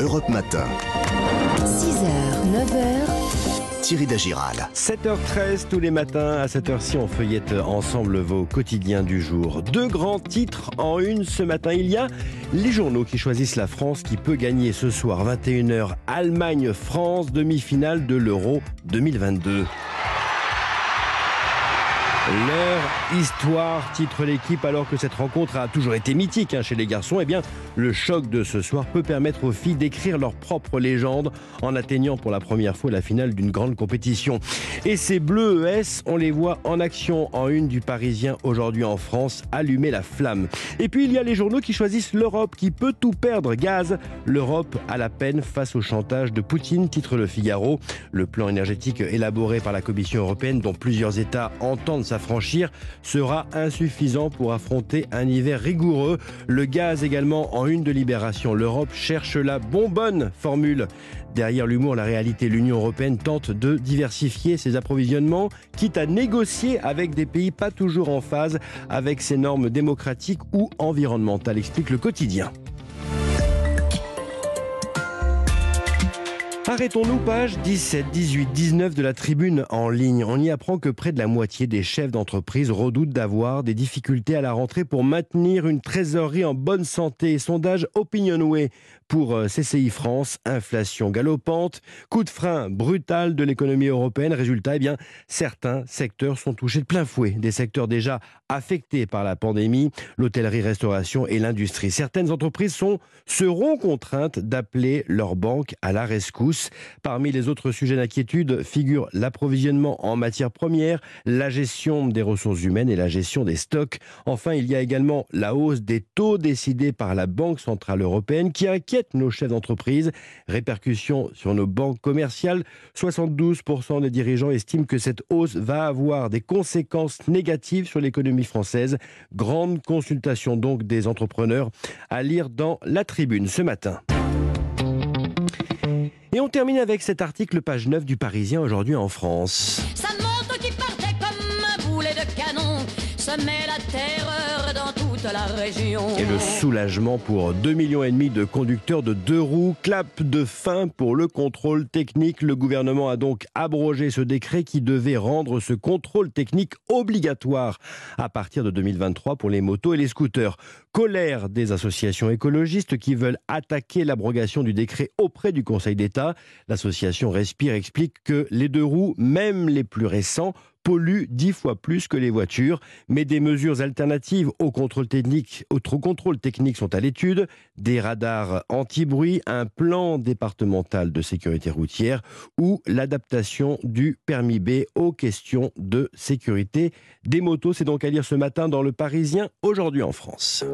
Europe Matin. 6h, 9h, Thierry Dagiral. 7h13 tous les matins, à cette heure-ci, on feuillette ensemble vos quotidiens du jour. Deux grands titres en une ce matin. Il y a les journaux qui choisissent la France qui peut gagner ce soir 21h Allemagne-France, demi-finale de l'Euro 2022. Leur histoire titre l'équipe alors que cette rencontre a toujours été mythique hein, chez les garçons. Eh bien, le choc de ce soir peut permettre aux filles d'écrire leur propre légende en atteignant pour la première fois la finale d'une grande compétition. Et ces bleus ES, on les voit en action en une du Parisien aujourd'hui en France, allumer la flamme. Et puis il y a les journaux qui choisissent l'Europe qui peut tout perdre. Gaz, l'Europe à la peine face au chantage de Poutine, titre le Figaro. Le plan énergétique élaboré par la Commission européenne dont plusieurs États entendent sa franchir sera insuffisant pour affronter un hiver rigoureux. Le gaz également en une de libération. L'Europe cherche la bonbonne formule. Derrière l'humour, la réalité, l'Union européenne tente de diversifier ses approvisionnements, quitte à négocier avec des pays pas toujours en phase avec ses normes démocratiques ou environnementales, explique le quotidien. Arrêtons-nous, page 17, 18, 19 de la tribune en ligne. On y apprend que près de la moitié des chefs d'entreprise redoutent d'avoir des difficultés à la rentrée pour maintenir une trésorerie en bonne santé. Sondage Opinionway pour euh, CCI France, inflation galopante, coup de frein brutal de l'économie européenne. Résultat, eh bien, certains secteurs sont touchés de plein fouet. Des secteurs déjà affectés par la pandémie, l'hôtellerie, restauration et l'industrie. Certaines entreprises seront contraintes d'appeler leur banque à la rescousse. Parmi les autres sujets d'inquiétude figurent l'approvisionnement en matières premières, la gestion des ressources humaines et la gestion des stocks. Enfin, il y a également la hausse des taux décidés par la Banque Centrale Européenne qui inquiète nos chefs d'entreprise. Répercussions sur nos banques commerciales. 72% des dirigeants estiment que cette hausse va avoir des conséquences négatives sur l'économie française. Grande consultation donc des entrepreneurs à lire dans la tribune ce matin. Et on termine avec cet article, page 9 du Parisien aujourd'hui en France. Et le soulagement pour 2,5 millions et demi de conducteurs de deux roues. Clap de fin pour le contrôle technique. Le gouvernement a donc abrogé ce décret qui devait rendre ce contrôle technique obligatoire à partir de 2023 pour les motos et les scooters. Colère des associations écologistes qui veulent attaquer l'abrogation du décret auprès du Conseil d'État. L'association Respire explique que les deux roues, même les plus récents, polluent dix fois plus que les voitures. Mais des mesures alternatives au contrôle technique, sont à l'étude. Des radars anti-bruit, un plan départemental de sécurité routière ou l'adaptation du permis B aux questions de sécurité des motos. C'est donc à lire ce matin dans Le Parisien, aujourd'hui en France.